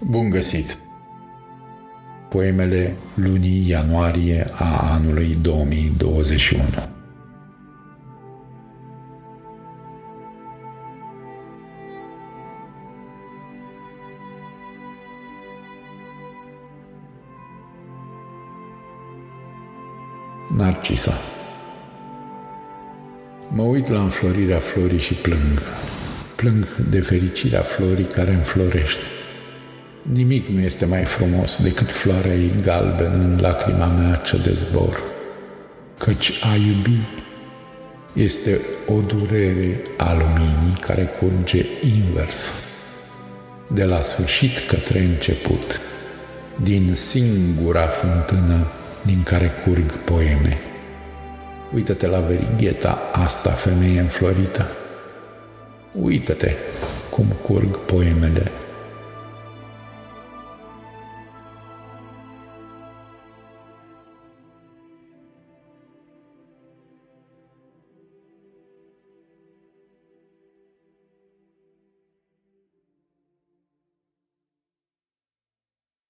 Bun găsit! Poemele lunii ianuarie a anului 2021 Narcisa Mă uit la înflorirea florii și plâng. Plâng de fericirea florii care înflorește. Nimic nu este mai frumos decât floarea ei galbenă în lacrima mea ce de zbor. Căci a iubi este o durere a luminii care curge invers, de la sfârșit către început, din singura fântână din care curg poeme. Uită-te la verigheta asta, femeie înflorită. Uită-te cum curg poemele